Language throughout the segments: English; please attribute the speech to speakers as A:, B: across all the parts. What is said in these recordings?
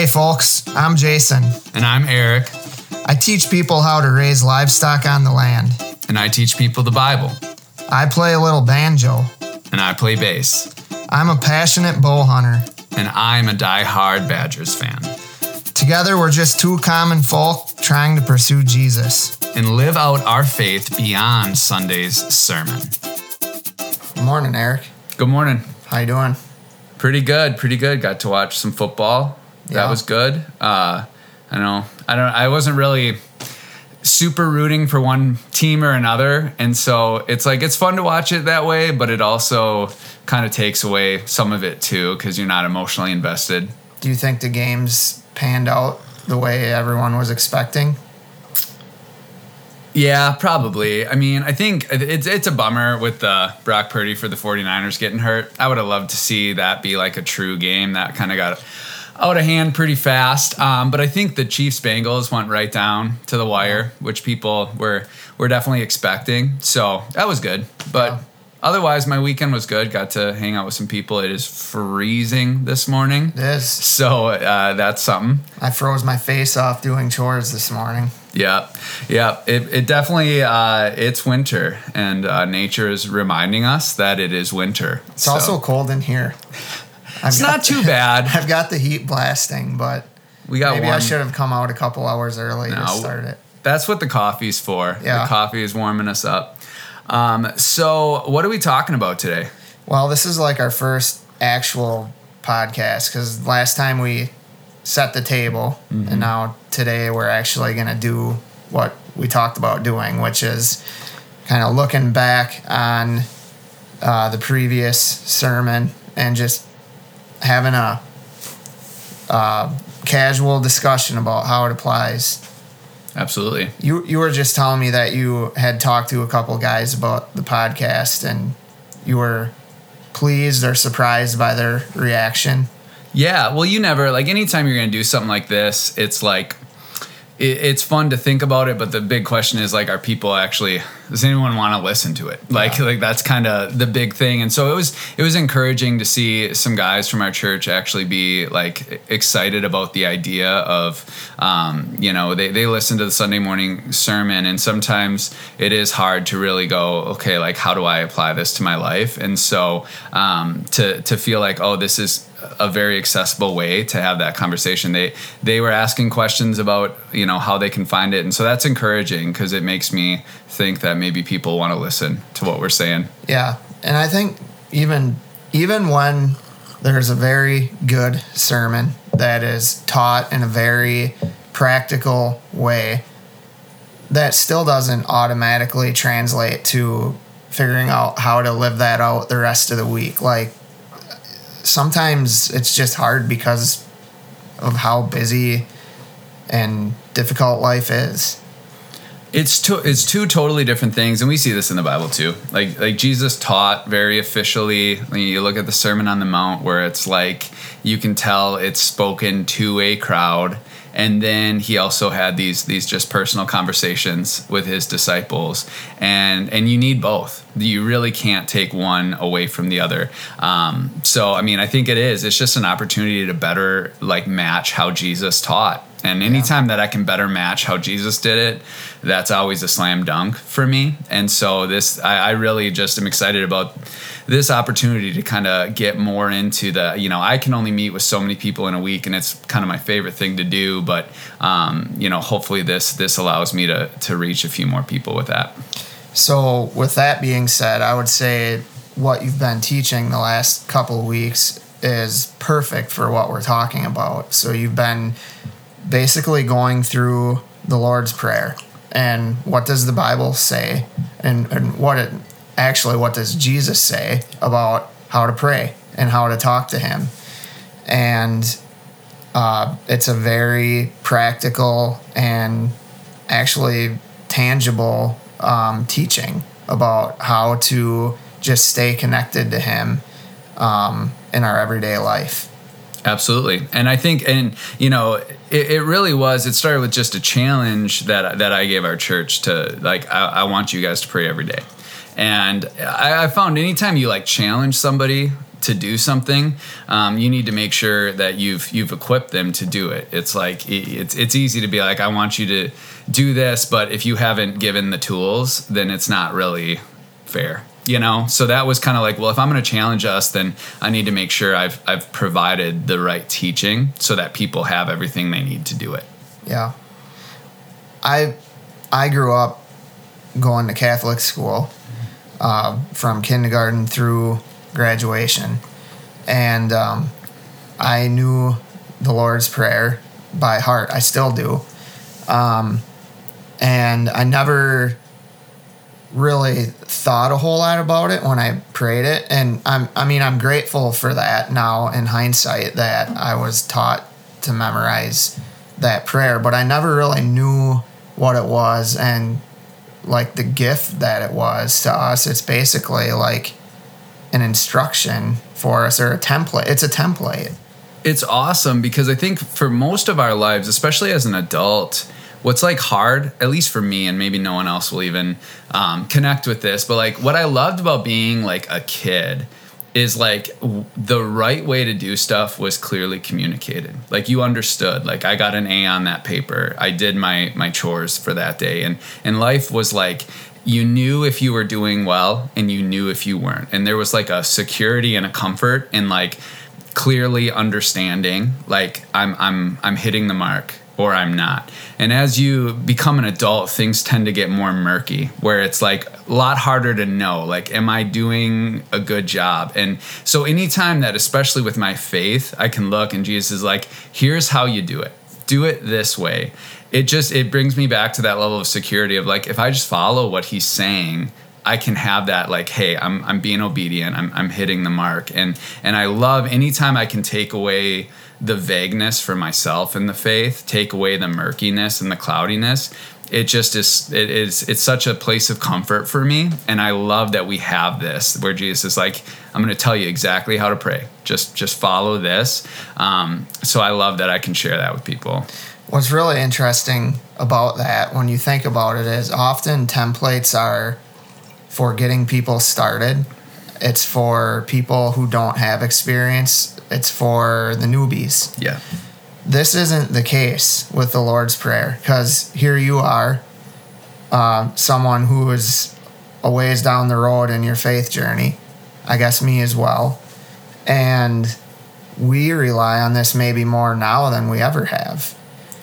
A: Hey, folks, I'm Jason.
B: And I'm Eric.
A: I teach people how to raise livestock on the land.
B: And I teach people the Bible.
A: I play a little banjo.
B: And I play bass.
A: I'm a passionate bow hunter.
B: And I'm a die-hard Badgers fan.
A: Together, we're just two common folk trying to pursue Jesus
B: and live out our faith beyond Sunday's sermon.
A: Good morning, Eric.
B: Good morning.
A: How you doing?
B: Pretty good, pretty good. Got to watch some football. That
A: Yeah.
B: was good. Uh, I know. I don't. I wasn't really super rooting for one team or another, and so it's like it's fun to watch it that way, but it also kind of takes away some of it too because you're not emotionally invested.
A: Do you think the games panned out the way everyone was expecting?
B: Yeah, probably. I mean, I think it's it's a bummer with uh, Brock Purdy for the 49ers getting hurt. I would have loved to see that be like a true game that kind of got out of hand pretty fast. Um, but I think the Chiefs Bengals went right down to the wire, which people were were definitely expecting. So that was good. But
A: Yeah.
B: otherwise, my weekend was good. Got to hang out with some people. It is freezing this morning.
A: Is.
B: So uh, that's something.
A: I froze my face off doing chores this morning.
B: Yeah, yeah. It, it definitely uh, it's winter, and uh, nature is reminding us that it is winter.
A: It's also cold in here.
B: It's not too bad.
A: I've got the heat blasting, but
B: We got
A: maybe
B: warm.
A: I should have come out a couple hours early
B: No.
A: to start it.
B: That's what the coffee's for.
A: Yeah.
B: The coffee is warming us up. Um, so, what are we talking about today?
A: Well, this is like our first actual podcast because last time we set the table, and now today we're actually going to do what we talked about doing, which is kind of looking back on uh, the previous sermon and just having a uh, casual discussion about how it applies.
B: Absolutely.
A: You you were just telling me that you had talked to a couple guys about the podcast and you were pleased or surprised by their reaction.
B: Yeah, well, you never like anytime you're gonna do something like this, it's like it, it's fun to think about it, but the big question is like, are people actually? Does anyone want to listen to it? Like,
A: Yeah.
B: like that's kind of the big thing. And so it was it was encouraging to see some guys from our church actually be like excited about the idea of, um, you know, they they listen to the Sunday morning sermon, and sometimes it is hard to really go, okay, like how do I apply this to my life? And so um, to to feel like, oh, this is a very accessible way to have that conversation. They they were asking questions about you know how they can find it, and so that's encouraging because it makes me think that maybe people want to listen to what we're saying.
A: Yeah, and I think even even when there's a very good sermon that is taught in a very practical way, that still doesn't automatically translate to figuring out how to live that out the rest of the week. Like sometimes it's just hard because of how busy and difficult life is.
B: It's two it's two totally different things, and we see this in the Bible too. Like like Jesus taught very officially. When you look at the Sermon on the Mount, where it's like you can tell it's spoken to a crowd, and then he also had these these just personal conversations with his disciples, and and you need both. You really can't take one away from the other. Um, so I mean, I think it is. It's just an opportunity to better like match how Jesus taught. And anytime that I can better match how Jesus did it, that's always a slam dunk for me. And so this, I, I really just am excited about this opportunity to kind of get more into the, you know, I can only meet with so many people in a week, and it's kind of my favorite thing to do. But um, you know, hopefully this this allows me to to reach a few more people with that.
A: So, with that being said, I would say what you've been teaching the last couple weeks is perfect for what we're talking about. So, you've been basically going through the Lord's Prayer and what does the Bible say, and, and what it actually, what does Jesus say about how to pray and how to talk to Him. And uh, it's a very practical and actually tangible um, teaching about how to just stay connected to Him um, in our everyday life.
B: Absolutely, and I think, and you know, it, it really was. It started with just a challenge that that I gave our church to like. I, I want you guys to pray every day, and I, I found anytime you like challenge somebody to do something, um, you need to make sure that you've you've equipped them to do it. It's like it's it's easy to be like, I want you to do this, but if you haven't given the tools, then it's not really fair. You know, so that was kind of like, well, if I'm going to challenge us, then I need to make sure I've I've provided the right teaching so that people have everything they need to do it.
A: Yeah. I I grew up going to Catholic school uh, from kindergarten through graduation, and um, I knew the Lord's Prayer by heart. I still do, um, and I never really thought a whole lot about it when I prayed it, and I'm I mean I'm grateful for that now in hindsight that I was taught to memorize that prayer, but I never really knew what it was and like the gift that it was to us. It's basically like an instruction for us or a template. It's a template.
B: It's awesome because I think for most of our lives, especially as an adult, what's like hard, at least for me, and maybe no one else will even um, connect with this, but like what I loved about being like a kid is like the right way to do stuff was clearly communicated. Like you understood. Like i got an a on that paper. I did my my chores for that day and and life was like you knew if you were doing well and you knew if you weren't. And there was like a security and a comfort in like clearly understanding like i'm i'm i'm hitting the mark or I'm not. And as you become an adult, things tend to get more murky, where it's like a lot harder to know, like, am I doing a good job? And so, anytime that, especially with my faith, I can look and Jesus is like, here's how you do it. Do it this way. It just it brings me back to that level of security of like if I just follow what he's saying, I can have that like, hey, I'm I'm being obedient, I'm I'm hitting the mark. And and I love anytime I can take away the vagueness for myself in the faith, take away the murkiness and the cloudiness. It just is it is it's such a place of comfort for me. And I love that we have this where Jesus is like, I'm gonna tell you exactly how to pray. Just just follow this. Um, so I love that I can share that with people.
A: What's really interesting about that when you think about it is often templates are for getting people started. It's for people who don't have experience it's for the newbies.
B: Yeah.
A: This isn't the case with the Lord's Prayer because here you are, uh, someone who is a ways down the road in your faith journey. I guess me as well. And we rely on this maybe more now than we ever have.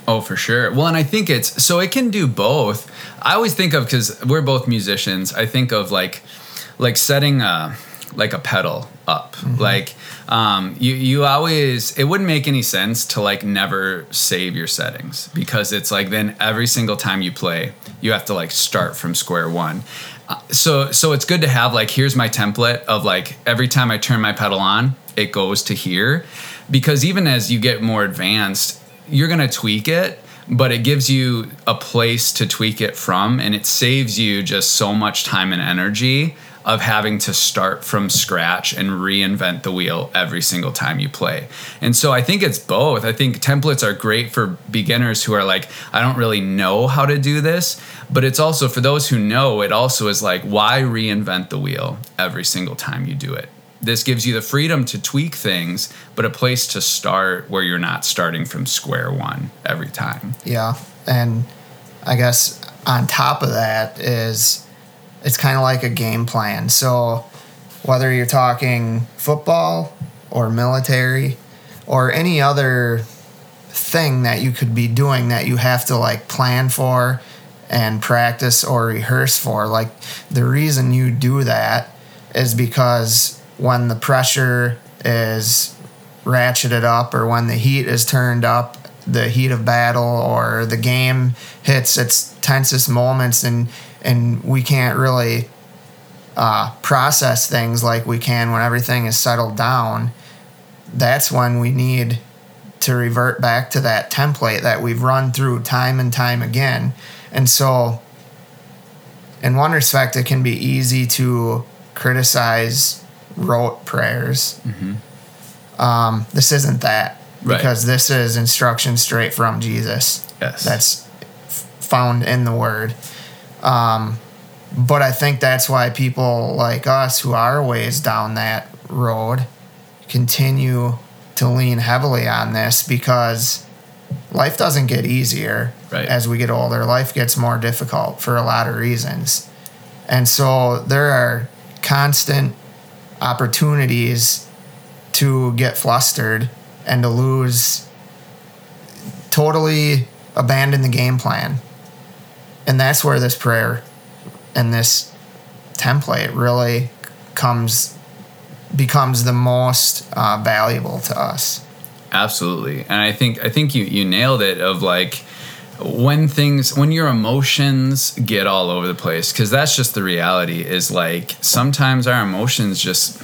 B: Oh, for sure. Well, and I think it's so it can do both. I always think of because we're both musicians. I think of like, like setting a like a pedal up. Mm-hmm. Like um, you you always it wouldn't make any sense to like never save your settings because it's like then every single time you play you have to like start from square one. Uh, so so it's good to have like here's my template of like every time I turn my pedal on it goes to here because even as you get more advanced you're gonna tweak it but it gives you a place to tweak it from and it saves you just so much time and energy of having to start from scratch and reinvent the wheel every single time you play. And so I think it's both. I think templates are great for beginners who are like, I don't really know how to do this. But it's also for those who know, it also is like, why reinvent the wheel every single time you do it? This gives you the freedom to tweak things, but a place to start where you're not starting from square one every time.
A: Yeah. And I guess on top of that is it's kind of like a game plan. So whether you're talking football or military or any other thing that you could be doing that you have to like plan for and practice or rehearse for, like the reason you do that is because when the pressure is ratcheted up or when the heat is turned up, the heat of battle or the game hits its tensest moments and and we can't really uh, process things like we can when everything is settled down, that's when we need to revert back to that template that we've run through time and time again. And so, in one respect, it can be easy to criticize rote prayers. Mm-hmm. Um, this isn't that right. because this is instruction straight from Jesus.
B: Yes.
A: That's found in the Word. Um, but I think that's why people like us who are ways down that road continue to lean heavily on this because life doesn't get easier
B: Right.
A: as we get older. Life gets more difficult for a lot of reasons. And so there are constant opportunities to get flustered and to lose, totally abandon the game plan. And that's where this prayer and this template really comes becomes the most uh, valuable to us.
B: Absolutely. And I think I think you you nailed it of like when things when your emotions get all over the place cuz that's just the reality is like sometimes our emotions just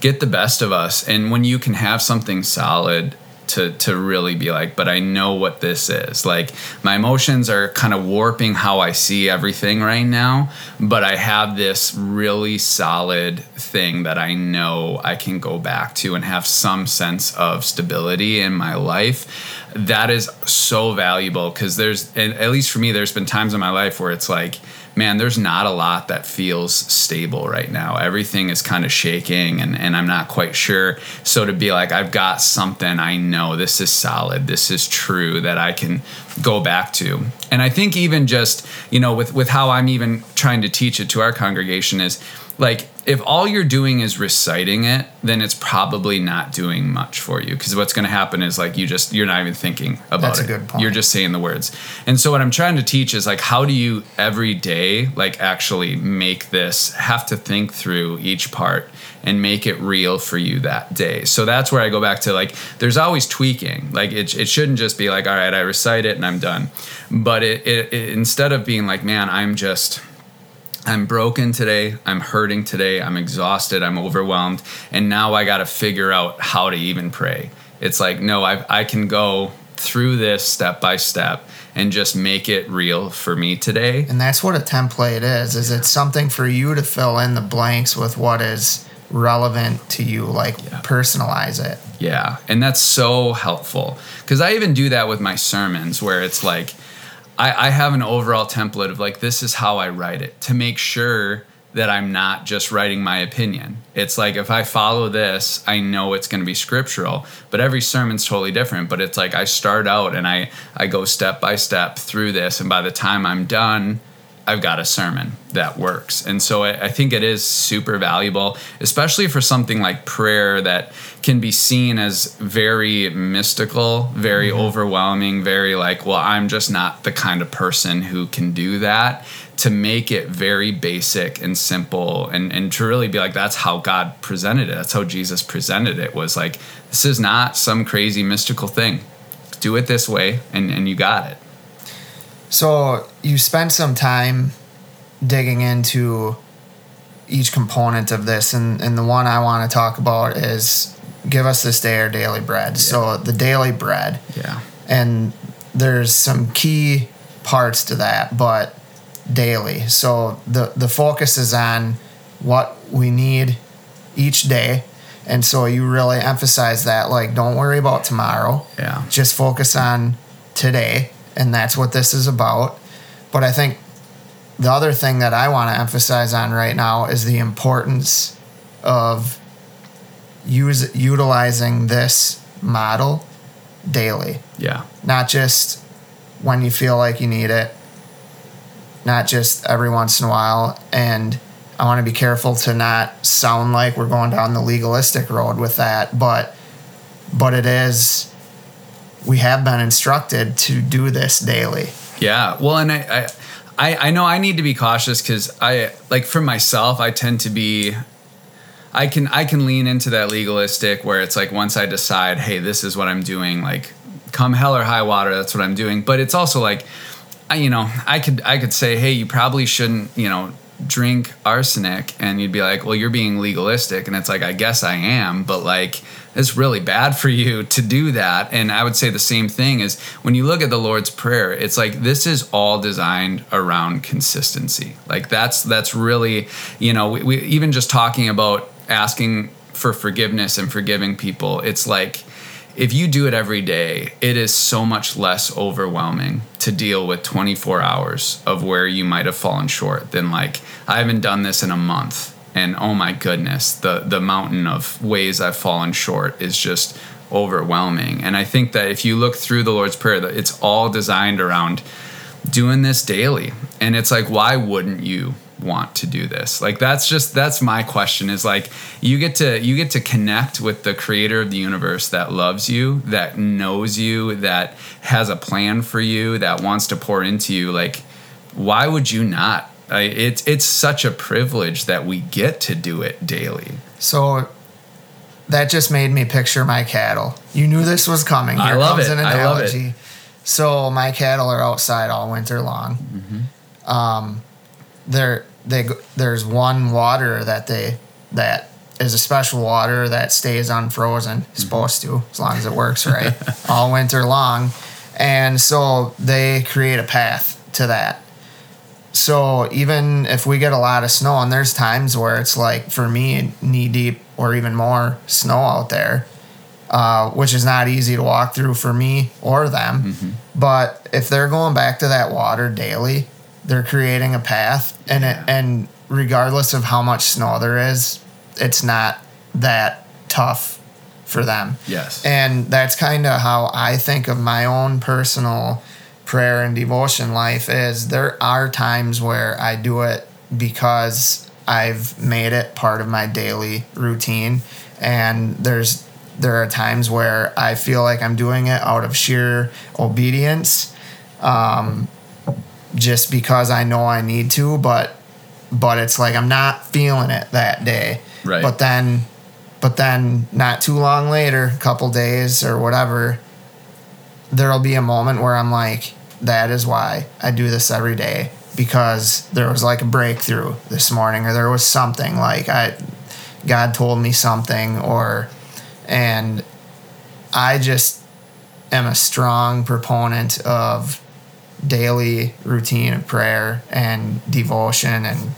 B: get the best of us and when you can have something solid to to really be like but I know what this is. Like my emotions are kind of warping how I see everything right now but I have this really solid thing that I know I can go back to and have some sense of stability in my life. That is so valuable because there's and at least for me there's been times in my life where it's like man, there's not a lot that feels stable right now. Everything is kind of shaking and, and I'm not quite sure. So to be like, I've got something I know this is solid, this is true that I can go back to. And I think even just, you know, with, with how I'm even trying to teach it to our congregation is like if all you're doing is reciting it then it's probably not doing much for you because what's going to happen is like you just you're not even thinking about
A: That's a
B: it
A: good point.
B: you're just saying the words and so what i'm trying to teach is like how do you every day like actually make this have to think through each part and make it real for you that day so that's where i go back to like there's always tweaking like it, it shouldn't just be like all right i recite it and i'm done but it, it, it instead of being like man i'm just I'm broken today. I'm hurting today. I'm exhausted. I'm overwhelmed. And now I got to figure out how to even pray. It's like, no, I, I can go through this step by step and just make it real for me today.
A: And that's what a template is, is it's something for you to fill in the blanks with what is relevant to you, like personalize it.
B: Yeah. And that's so helpful. Because I even do that with my sermons where it's like, I, I have an overall template of like, this is how I write it to make sure that I'm not just writing my opinion. It's like if I follow this, I know it's going to be scriptural, but every sermon's totally different. But it's like I start out and I, I go step by step through this, and by the time I'm done, I've got a sermon that works. And so I, I think it is super valuable, especially for something like prayer that can be seen as very mystical, very mm-hmm. overwhelming, very like, well, I'm just not the kind of person who can do that. To make it very basic and simple and, and to really be like, that's how God presented it. That's how Jesus presented it was like, this is not some crazy mystical thing. Do it this way and, and you got it.
A: So you spent some time digging into each component of this, and, and the one I want to talk about is give us this day our daily bread. So the daily bread,
B: Yeah.
A: and there's some key parts to that, but daily. So the the focus is on what we need each day. And so you really emphasize that like don't worry about tomorrow
B: Yeah.
A: just focus on today and that's what this is about. But i think the other thing that i want to emphasize on right now is the importance of use, utilizing this model daily.
B: Yeah.
A: not just when you feel like you need it not just every once in a while. And i want to be careful to not sound like we're going down the legalistic road with that but but it is we have been instructed to do this daily
B: Yeah. Well, and I, I, I, know I need to be cautious because I, like for myself, I tend to be, I can, I can lean into that legalistic where it's like once I decide, hey, this is what I'm doing, like come hell or high water, that's what I'm doing. But it's also like, I, you know, I could, I could say, hey, you probably shouldn't, you know, drink arsenic, and you'd be like, well, you're being legalistic, and it's like, I guess I am, but like it's really bad for you to do that. And I would say the same thing is when you look at the Lord's Prayer, it's like this is all designed around consistency. Like that's that's really, you know, we, we even just talking about asking for forgiveness and forgiving people, it's like if you do it every day, it is so much less overwhelming to deal with 24 hours of where you might have fallen short than like, I haven't done this in a month and oh my goodness, the the mountain of ways I've fallen short is just overwhelming. And I think that if you look through the Lord's Prayer, that it's all designed around doing this daily. And it's like, why wouldn't you want to do this like that's just that's my question is like you get to you get to connect with the creator of the universe that loves you that knows you that has a plan for you that wants to pour into you like why would you not I, it's it's such a privilege that we get to do it daily
A: So that just made me picture my cattle. You knew this was coming.
B: I love
A: comes
B: it.
A: an
B: I love it.
A: So my cattle are outside all winter long.
B: Mm-hmm.
A: Um, there, they there's one water that they that is a special water that stays unfrozen.
B: Mm-hmm.
A: Supposed to, as long as it works right, all winter long. And so they create a path to that. So even if we get a lot of snow, and there's times where it's like for me knee deep or even more snow out there, uh, which is not easy to walk through for me or them.
B: Mm-hmm.
A: But if they're going back to that water daily, they're creating a path, and
B: Yeah.
A: it, and regardless of how much snow there is, it's not that tough for them.
B: yes
A: And that's kind of how I think of my own personal prayer and devotion life is there are times where I do it because I've made it part of my daily routine and there's there are times where I feel like I'm doing it out of sheer obedience um, just because I know I need to but but it's like I'm not feeling it that day
B: Right.
A: but then but then not too long later a couple days or whatever there'll be a moment where i'm like that is why i do this every day because there was like a breakthrough this morning or there was something like i god told me something or and i just am a strong proponent of daily routine of prayer and devotion and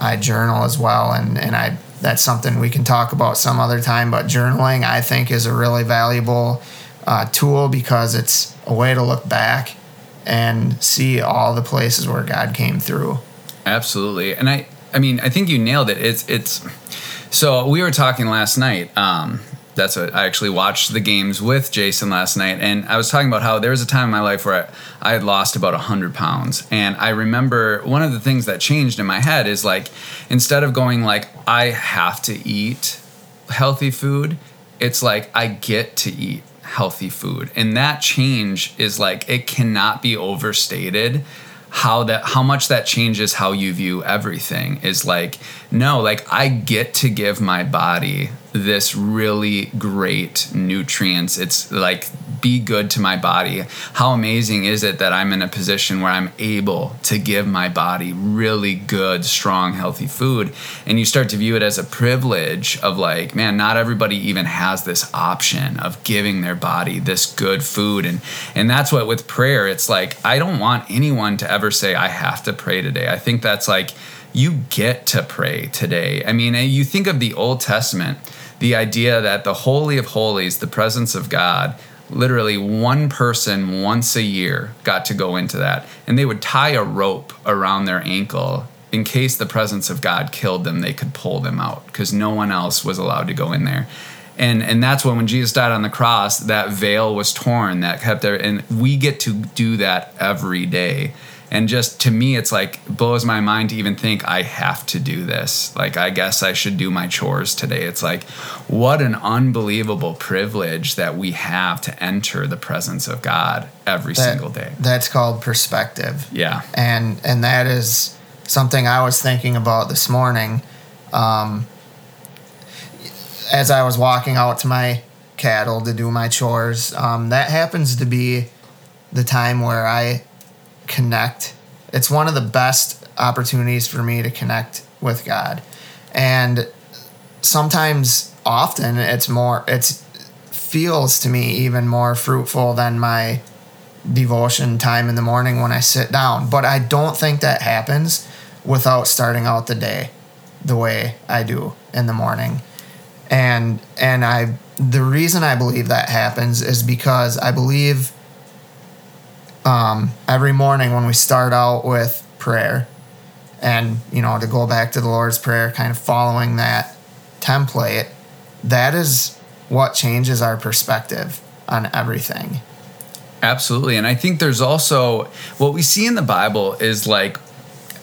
A: I journal as well, and and I that's something we can talk about some other time. But journaling, I think, is a really valuable uh, tool because it's a way to look back and see all the places where God came through.
B: Absolutely. And I I mean, I think you nailed it. It's it's so we were talking last night. Um that's what I actually watched the games with Jason last night, and I was talking about how there was a time in my life where I, I had lost about hundred pounds, and I remember one of the things that changed in my head is like instead of going like I have to eat healthy food, it's like I get to eat healthy food. And that change is like it cannot be overstated. How that how much that changes how you view everything is like no like I get to give my body this really great nutrients. It's like be good to my body. How amazing is it that I'm in a position where I'm able to give my body really good strong healthy food? And you start to view it as a privilege of like man not everybody even has this option of giving their body this good food. And and that's what with prayer it's like I don't want anyone to ever say I have to pray today. I think that's like you get to pray today. I mean you think of the Old Testament the idea that the holy of holies the presence of God literally one person once a year got to go into that. And they would tie a rope around their ankle in case the presence of God killed them they could pull them out because no one else was allowed to go in there. And and that's when when Jesus died on the cross that veil was torn that kept there. And we get to do that every day and just to me it's like blows my mind to even think I have to do this like I guess I should do my chores today it's like what an unbelievable privilege that we have to enter the presence of God every
A: That-
B: single day
A: That's called perspective.
B: yeah
A: and and that is something I was thinking about this morning. Um, as I was walking out to my cattle to do my chores, um, that happens to be the time where I connect. It's one of the best opportunities for me to connect with God, and sometimes, often, it's more. It's feels to me even more fruitful than my devotion time in the morning when I sit down. But I don't think that happens without starting out the day the way I do in the morning. And and I the reason I believe that happens is because I believe um, every morning when we start out with prayer And, you know, to go back to the Lord's Prayer, kind of following that template, that is what changes our perspective on everything.
B: Absolutely. And I think there's also what we see in the Bible is like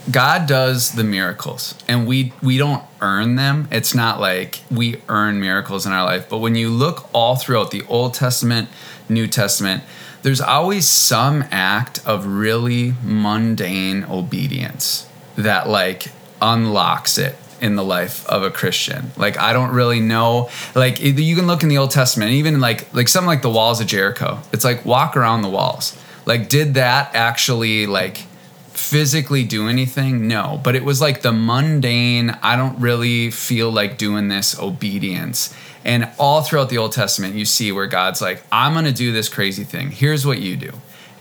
B: God does the miracles and we we don't earn them. It's not like we earn miracles in our life, but when you look all throughout the Old Testament, New Testament, there's always some act of really mundane obedience that like unlocks it in the life of a Christian. Like I don't really know. Like you can look in the Old Testament, even like like something like the walls of Jericho. It's like walk around the walls. Like did that actually like physically do anything? No, but it was like the mundane. I don't really feel like doing this obedience. And all throughout the Old Testament, you see where God's like, I'm going to do this crazy thing. Here's what you do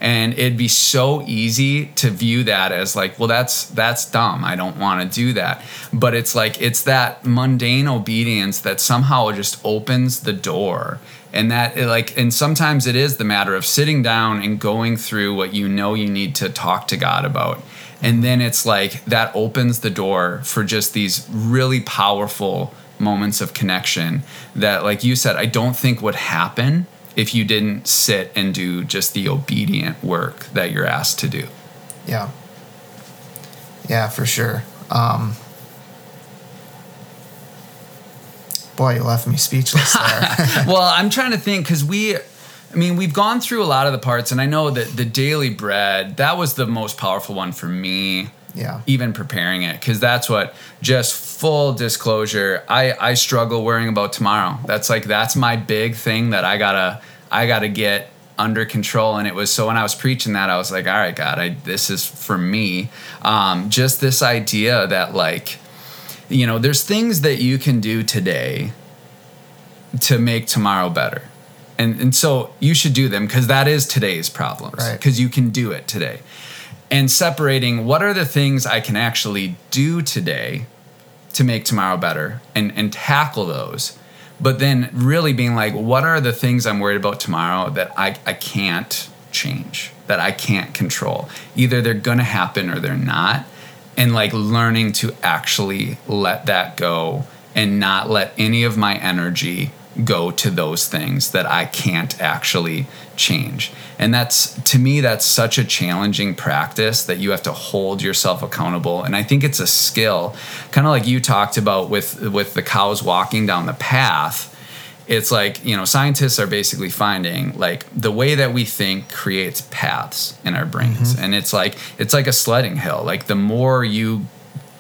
B: and it'd be so easy to view that as like well that's that's dumb. I don't want to do that. But it's like it's that mundane obedience that somehow just opens the door. And that like and sometimes it is the matter of sitting down and going through what you know you need to talk to god about. And then it's like that opens the door for just these really powerful moments of connection that like you said i don't think would happen if you didn't sit and do just the obedient work that you're asked to do.
A: Yeah. Yeah, for sure. Um, boy, you left me speechless there.
B: well, I'm trying to think because we, I mean, we've gone through a lot of the parts, and I know that the daily bread, that was the most powerful one for me.
A: Yeah.
B: Even preparing it, because that's what, just full disclosure, I, I struggle worrying about tomorrow. That's like, that's my big thing that I gotta, I gotta get under control and it was so when i was preaching that i was like all right god I, this is for me um, just this idea that like you know there's things that you can do today to make tomorrow better and and so you should do them because that is today's problems because right. you can do it today and separating what are the things i can actually do today to make tomorrow better and and tackle those. But then really being like what are the things i'm worried about tomorrow that i, I can't change that i can't control? Either they're gonna happen or they're not. And like learning to actually let that go and not let any of my energy go to those things that I can't actually change. And that's to me that's such a challenging practice that you have to hold yourself accountable and I think it's a skill kind of like you talked about with with the cows walking down the path. It's like, you know, scientists are basically finding like the way that we think creates paths in our brains. Mm-hmm. And it's like it's like a sledding hill. Like the more you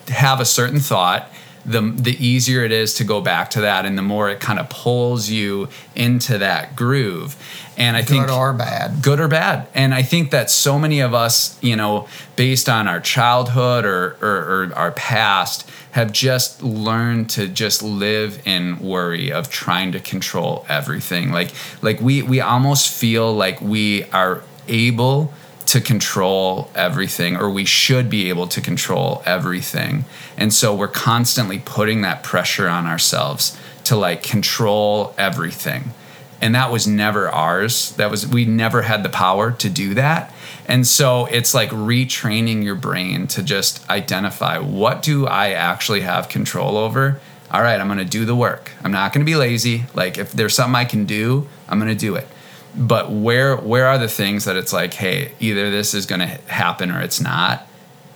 B: have a certain thought the the easier it is to go back to that and the more it kind of pulls you into that groove. And i
A: good
B: think
A: good or bad.
B: Good or bad. And i think that so many of us you know based on our childhood or, or, or our past have just learned to just live in worry of trying to control everything. Like like we we almost feel like we are able to control everything, or we should be able to control everything. And so we're constantly putting that pressure on ourselves to like control everything. And that was never ours. That was, we never had the power to do that. And so it's like retraining your brain to just identify what do I actually have control over? All right, I'm to do the work. I'm not to be lazy. Like if there's something I can do, I'm to do it but where where are the things that it's like hey either this is going to happen or it's not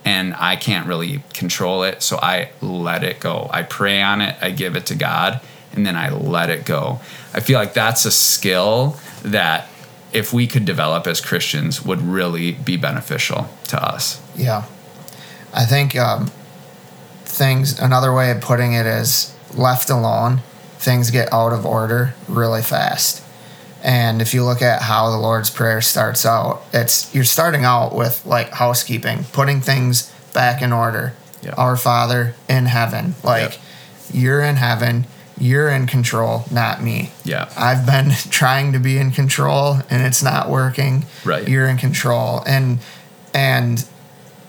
B: and i can't really control it so i let it go. I pray on it i give it to god and then i let it go. I feel like that's a skill that if we could develop as christians would really be beneficial to us.
A: Yeah. I think um, things another way of putting it is left alone things get out of order really fast and if you look at how the Lord's Prayer starts out, it's you're starting out with like housekeeping, putting things back in order. Yep. Our Father in heaven. Like yep. you're in heaven, you're in control, not me.
B: Yeah.
A: I've been trying to be in control and it's not working.
B: Right.
A: You're in control. And and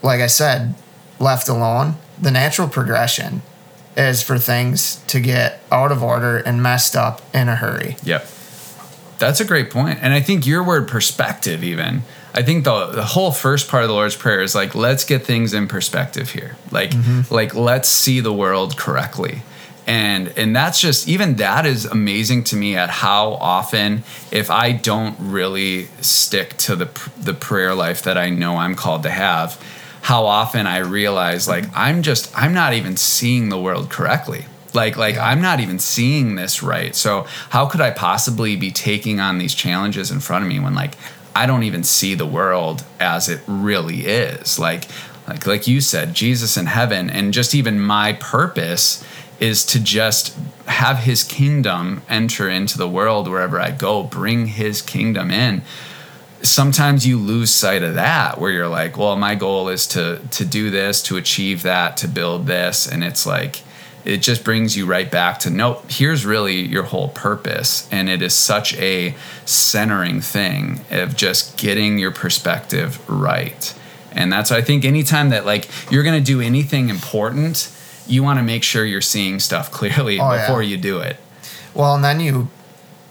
A: like I said, left alone, the natural progression is for things to get out of order and messed up in a hurry.
B: Yep That's a great point. And I think your word perspective, even, I think the, the whole first part of the Lord's Prayer is like, let's get things in perspective here. Like, mm-hmm. like let's see the world correctly. And and that's just even that is amazing to me at how often if I don't really stick to the the prayer life that I know I'm called to have, how often I realize like I'm just I'm not even seeing the world correctly like like i'm not even seeing this right. So how could i possibly be taking on these challenges in front of me when like i don't even see the world as it really is? Like like like you said jesus in heaven and just even my purpose is to just have his kingdom enter into the world wherever i go bring his kingdom in. Sometimes you lose sight of that where you're like well my goal is to to do this to achieve that to build this and it's like it just brings you right back to nope here's really your whole purpose. And it is such a centering thing of just getting your perspective right. And that's i think anytime that like you're going to do anything important you want to make sure you're seeing stuff clearly oh, before yeah. you do it.
A: Well and then you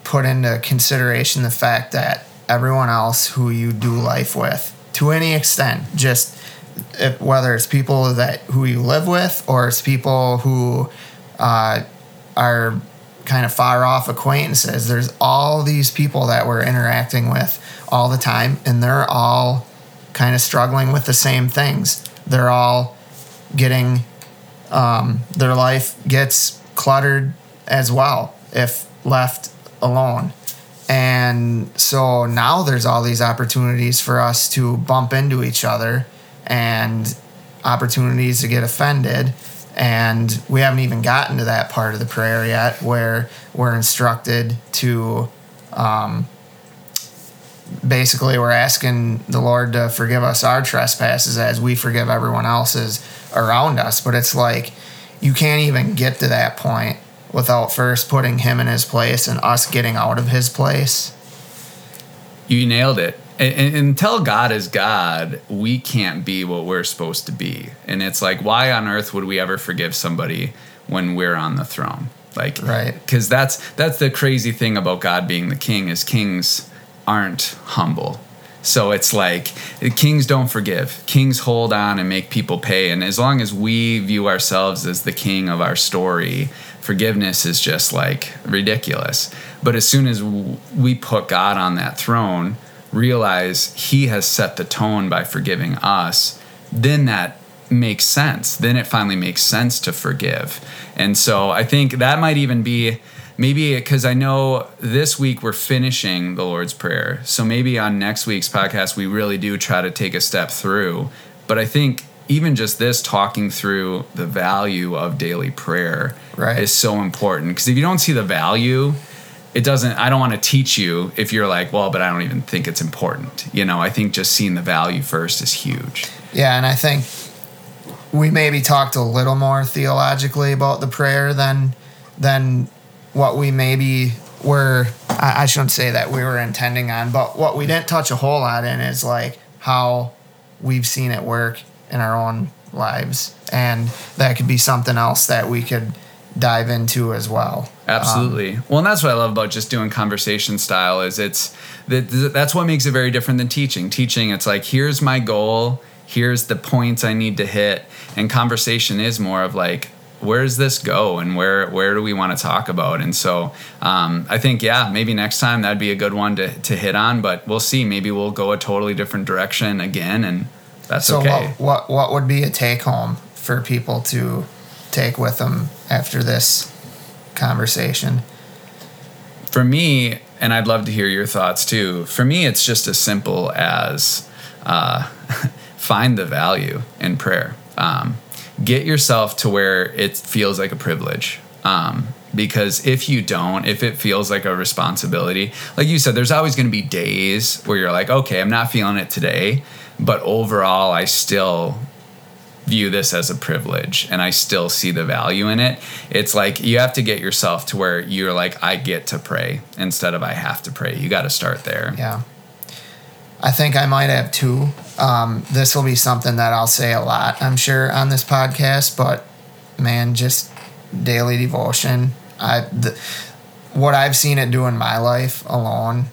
A: put into consideration the fact that everyone else who you do life with to any extent just whether it's people that who you live with or it's people who uh, are kind of far off acquaintances. There's all these people that we're interacting with all the time, and they're all kind of struggling with the same things. They're all getting um, their life gets cluttered as well if left alone. And so now there's all these opportunities for us to bump into each other and opportunities to get offended. And we haven't even gotten to that part of the prayer yet where we're instructed to um, basically, we're asking the Lord to forgive us our trespasses as we forgive everyone else's around us. But it's like you can't even get to that point without first putting Him in His place and us getting out of His place.
B: You nailed it and, until God is God, we can't be what we're supposed to be. And it's like, why on earth would we ever forgive somebody when we're on the throne? Like,
A: right?
B: Because that's that's the crazy thing about God being the king is kings aren't humble. So it's like kings don't forgive. Kings hold on and make people pay. And as long as we view ourselves as the king of our story, forgiveness is just like ridiculous. But as soon as we put God on that throne, realize he has set the tone by forgiving us, then that makes sense. Then it finally makes sense to forgive. And so I think that might even be maybe because I know this week we're finishing the Lord's Prayer. So maybe on next week's podcast, we really do try to take a step through. But I think even just this talking through the value of daily prayer
A: right.
B: is so important. Because if you don't see the value, it doesn't i don't want to teach you if you're like well but i don't even think it's important. You know i think just seeing the value first is huge.
A: Yeah and i think we maybe talked a little more theologically about the prayer than than what we maybe were I, I shouldn't say that we were intending on but what we didn't touch a whole lot in is like how we've seen it work in our own lives and that could be something else that we could dive into as well.
B: Absolutely. Um, well, and that's what I love about just doing conversation style is it's that that's what makes it very different than teaching. Teaching, it's like here's my goal, here's the points I need to hit, and conversation is more of like where does this go and where where do we want to talk about and so um, i think yeah maybe next time that'd be a good one to, to hit on but we'll see maybe we'll go a totally different direction again and that's so okay
A: what, what what would be a take home for people to take with them after this conversation?
B: For me, and I'd love to hear your thoughts too. For me, it's just as simple as uh, find the value in prayer. Um, get yourself to where it feels like a privilege. Um, because if you don't, if it feels like a responsibility, like you said, there's always going to be days where you're like, okay, I'm not feeling it today, but overall, I still view this as a privilege and I still see the value in it. It's like you have to get yourself to where you're like, I get to pray instead of I have to pray. You got to start there.
A: Yeah. I think I might have two. Um, this will be something that I'll say a lot, I'm sure, on this podcast, but man, just daily devotion. I, the, what I've seen it do in my life alone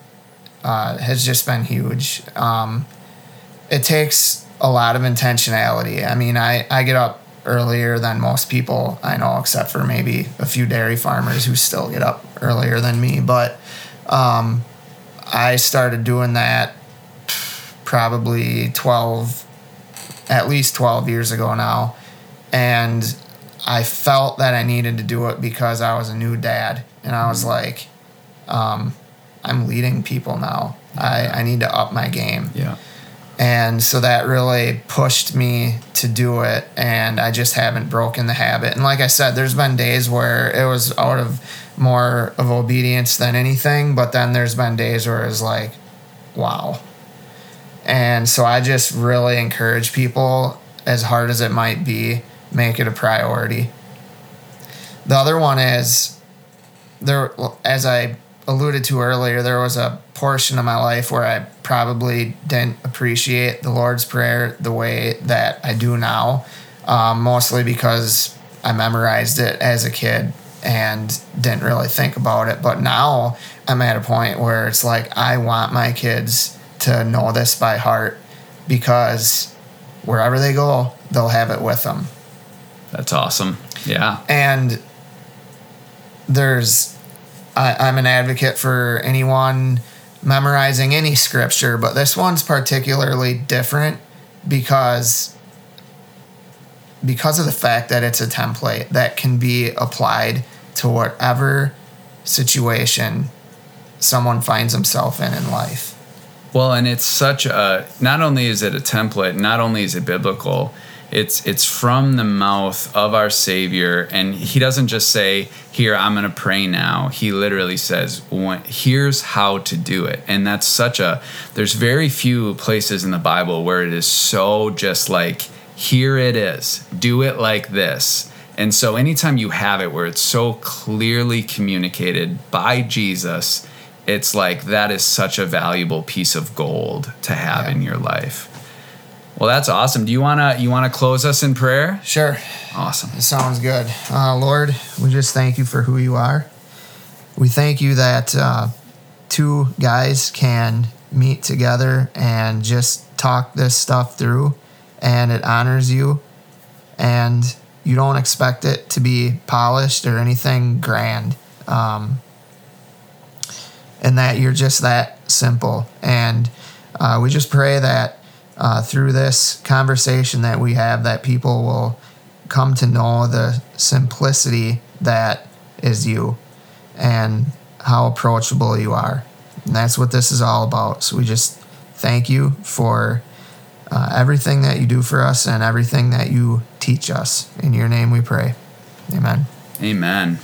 A: uh, has just been huge. Um, it takes a lot of intentionality. I mean, I, I get up earlier than most people I know, except for maybe a few dairy farmers who still get up earlier than me. But um, I started doing that probably 12, at least 12 years ago now. And I felt that I needed to do it because I was a new dad. And I was like, um, I'm leading people now. I, I need to up my game.
B: Yeah.
A: And so that really pushed me to do it. And I just haven't broken the habit. And like I said, there's been days where it was out of more of obedience than anything. But then there's been days where it's like, wow. And so I just really encourage people, as hard as it might be, make it a priority. The other one is there, as I alluded to earlier, there was a portion of my life where I probably didn't appreciate the Lord's Prayer the way that I do now, um, mostly because I memorized it as a kid and didn't really think about it. But now I'm at a point where it's like I want my kids to know this by heart because wherever they go, they'll have it with them.
B: That's awesome. Yeah.
A: And there's, I, I'm an advocate for anyone memorizing any scripture, but this one's particularly different because because of the fact that it's a template that can be applied to whatever situation someone finds himself in in life.
B: Well, and it's such a not only is it a template, not only is it biblical, it's it's from the mouth of our Savior, and He doesn't just say, "Here, I'm going to pray now." He literally says, "Here's how to do it," and that's such a. There's very few places in the Bible where it is so just like, "Here it is, do it like this." And so, anytime you have it where it's so clearly communicated by Jesus, it's like that is such a valuable piece of gold to have yeah. in your life. Well, that's awesome. Do you wanna you wanna close us in prayer?
A: Sure.
B: Awesome.
A: It sounds good. Uh, Lord, we just thank you for who you are. We thank you that uh, two guys can meet together and just talk this stuff through, and it honors you, and you don't expect it to be polished or anything grand. Um, and that you're just that simple. And uh, we just pray that uh, through this conversation that we have, that people will come to know the simplicity that is you and how approachable you are. And that's what this is all about. So we just thank you for uh, everything that you do for us and everything that you teach us. In your name we pray. Amen.
B: Amen.